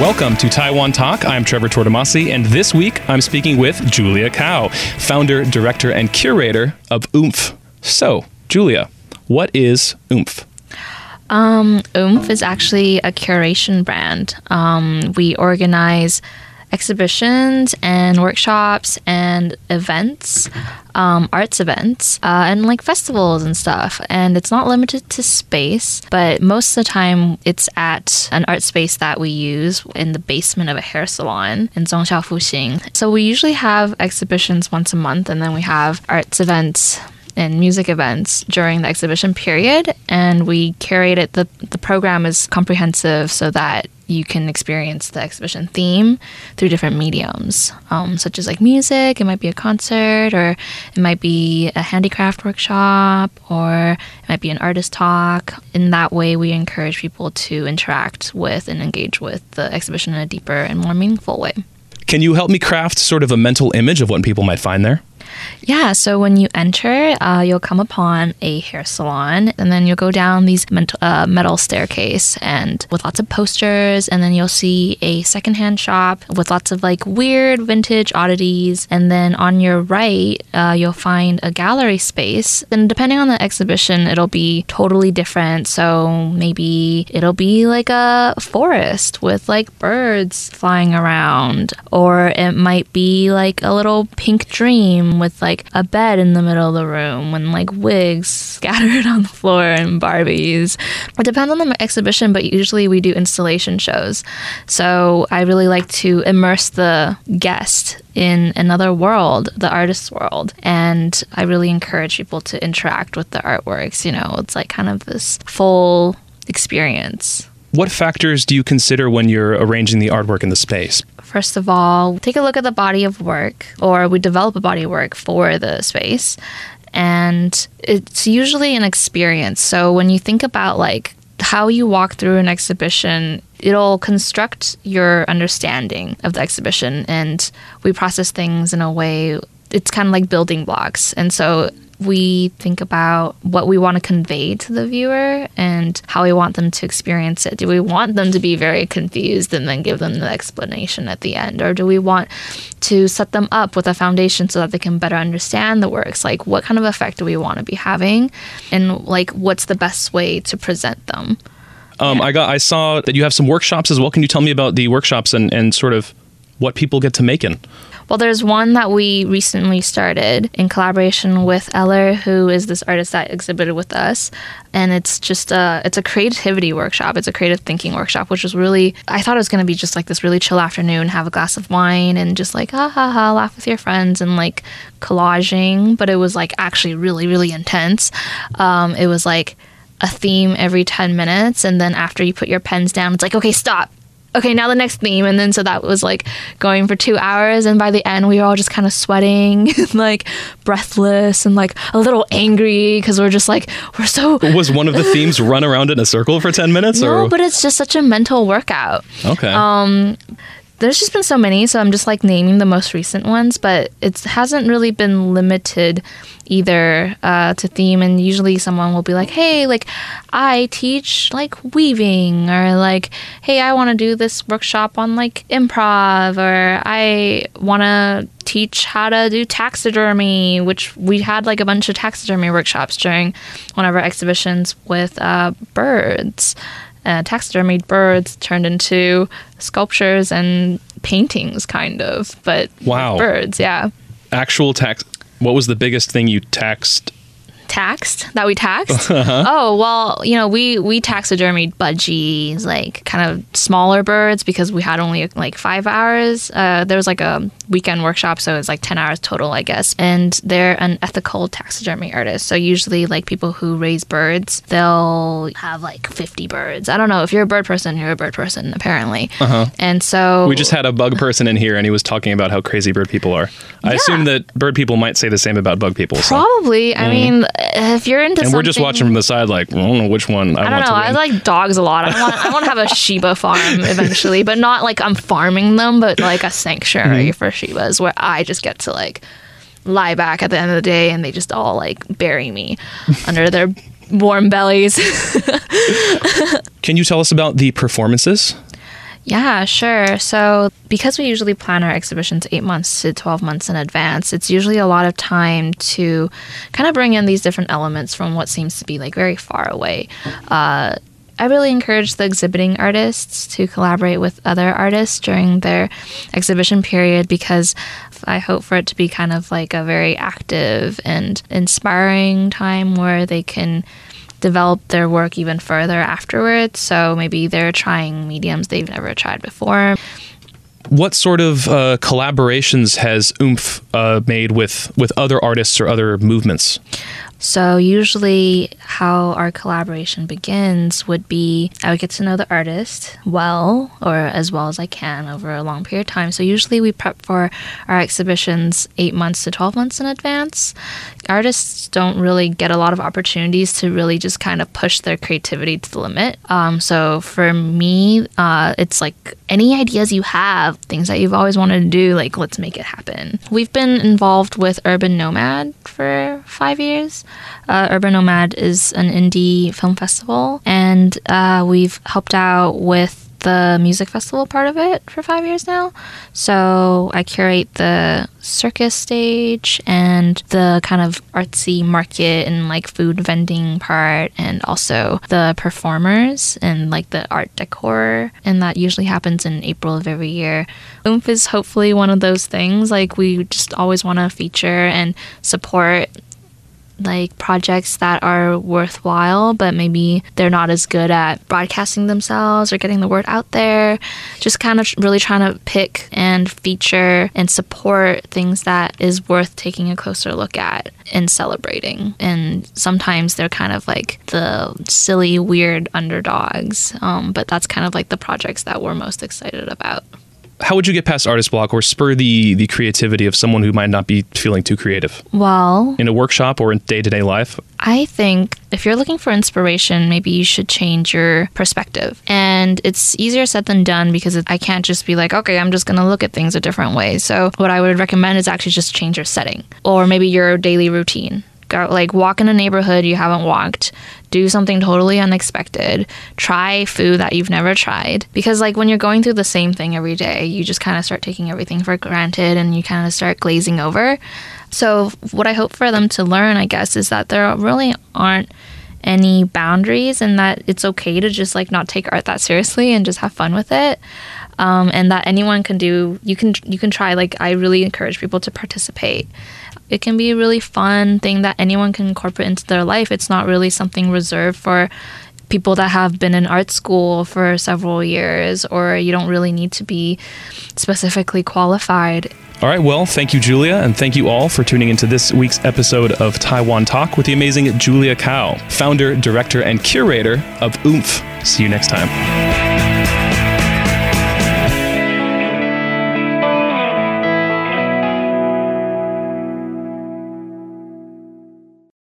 Welcome to Taiwan Talk. I'm Trevor Tortomasi, and this week I'm speaking with Julia Kao, founder, director, and curator of Oomph. So, Julia, what is Oomph? Um, Oomph is actually a curation brand. Um, we organize exhibitions and workshops and events, um, arts events, uh, and like festivals and stuff. And it's not limited to space, but most of the time it's at an art space that we use in the basement of a hair salon in Zhongxiao Fuxing. So we usually have exhibitions once a month, and then we have arts events and music events during the exhibition period and we curate it the, the program is comprehensive so that you can experience the exhibition theme through different mediums, um, such as like music. It might be a concert, or it might be a handicraft workshop, or it might be an artist talk. In that way, we encourage people to interact with and engage with the exhibition in a deeper and more meaningful way. Can you help me craft sort of a mental image of what people might find there? Yeah, so when you enter, uh, you'll come upon a hair salon, and then you'll go down these mental, uh, metal staircase, and with lots of posters, and then you'll see a secondhand shop with lots of like weird vintage oddities, and then on your right, uh, you'll find a gallery space. And depending on the exhibition, it'll be totally different. So maybe it'll be like a forest with like birds flying around, or it might be like a little pink dream with like a bed in the middle of the room and like wigs scattered on the floor and Barbies. It depends on the exhibition, but usually we do installation shows. So I really like to immerse the guest in another world, the artist's world. And I really encourage people to interact with the artworks. You know, it's like kind of this full experience. What factors do you consider when you're arranging the artwork in the space? First of all, take a look at the body of work, or we develop a body of work for the space. And it's usually an experience. So when you think about like how you walk through an exhibition, it'll construct your understanding of the exhibition. And we process things in a way, it's kind of like building blocks. And so we think about what we want to convey to the viewer and how we want them to experience it. Do we want them to be very confused and then give them the explanation at the end? Or do we want to set them up with a foundation so that they can better understand the works? Like, what kind of effect do we want to be having? And, like, what's the best way to present them? Um, yeah. I got. I saw that you have some workshops as well. Can you tell me about the workshops and, and sort of what people get to make in? Well, there's one that we recently started in collaboration with Eller, who is this artist that exhibited with us, and it's just a it's a creativity workshop. It's a creative thinking workshop, which was really I thought it was going to be just like this really chill afternoon, have a glass of wine, and just like ha ha ha, laugh with your friends and like collaging. But it was like actually really really intense. Um, it was like a theme every 10 minutes and then after you put your pens down it's like okay stop okay, now the next theme. And then so that was like going for two hours. And by the end, we were all just kind of sweating and like breathless and like a little angry because we're just like, we're so. Was one of the themes run around in a circle for 10 minutes? No, or? but it's just such a mental workout. Okay. Um, there's just been so many, so I'm just like naming the most recent ones, but it hasn't really been limited either uh, to theme. And usually someone will be like, hey, like I teach like weaving, or like, hey, I want to do this workshop on like improv, or I want to teach how to do taxidermy, which we had like a bunch of taxidermy workshops during one of our exhibitions with uh, birds uh, taxidermied birds turned into sculptures and paintings, kind of, but wow, birds, yeah. Actual tax. What was the biggest thing you taxed taxed that we taxed? Uh-huh. oh well you know we we taxidermied budgies like kind of smaller birds because we had only like five hours. Uh, there was like a weekend workshop so it's like 10 hours total i guess. And they're an ethical taxidermy artist. So usually like people who raise birds they'll have like 50 birds. I don't know if you're a bird person you're a bird person apparently. Uh-huh. and so we just had a bug person in here and he was talking about how crazy bird people are. I assume that bird people might say the same about bug people probably. So. i mm. mean if you're into and we're just watching from the side, like I don't know which one. I, want to see. I don't know. I like dogs a lot. I want I want to have a Shiba farm eventually, but not like I'm farming them, but like a sanctuary mm-hmm. for Shibas where I just get to like lie back at the end of the day and they just all like bury me under their warm bellies. Can you tell us about the performances? Yeah, sure. So, because we usually plan our exhibitions eight months to 12 months in advance, it's usually a lot of time to kind of bring in these different elements from what seems to be like very far away. Uh, I really encourage the exhibiting artists to collaborate with other artists during their exhibition period because I hope for it to be kind of like a very active and inspiring time where they can develop their work even further afterwards. So maybe they're trying mediums they've never tried before. What sort of uh, collaborations has Oomph uh, made with, with other artists or other movements? So, usually, how our collaboration begins would be I would get to know the artist well, or as well as I can over a long period of time. So, usually, we prep for our exhibitions eight months to 12 months in advance. Artists don't really get a lot of opportunities to really just kind of push their creativity to the limit. Um, so, for me, uh, it's like any ideas you have, things that you've always wanted to do, like let's make it happen. We've been involved with Urban Nomad for five years. Uh, Urban Nomad is an indie film festival, and uh, we've helped out with the music festival part of it for five years now. So I curate the circus stage and the kind of artsy market and like food vending part, and also the performers and like the art decor. And that usually happens in April of every year. Oomph is hopefully one of those things. Like we just always want to feature and support like projects that are worthwhile, but maybe they're not as good at broadcasting themselves or getting the word out there. Just kind of really trying to pick and feature and support things that is worth taking a closer look at and celebrating. And sometimes they're kind of like the silly, weird underdogs, um, but that's kind of like the projects that we're most excited about how would you get past artist block or spur the the creativity of someone who might not be feeling too creative? Well, in a workshop or in day to day life? I think if you're looking for inspiration, maybe you should change your perspective. And it's easier said than done because I can't just be like, okay, I'm just going to look at things a different way. So, what I would recommend is actually just change your setting or maybe your daily routine go like walk in a neighborhood you haven't walked do something totally unexpected. Try food that you've never tried. Because like when you're going through the same thing every day you just kind of start taking everything for granted and you kind of start glazing over. So what i hope for them to learn i guess is that there really aren't any boundaries and that it's okay to just like not take art that seriously and just have fun with it um, and that anyone can do you can you can try like i really encourage people to participate it can be a really fun thing that anyone can incorporate into their life. It's not really something reserved for people that have been in art school for several years, or you don't really need to be specifically qualified. All right, well, thank you, Julia, and thank you all for tuning into this week's episode of Taiwan Talk with the amazing Julia Kao, founder, director, and curator of Oomph. See you next time.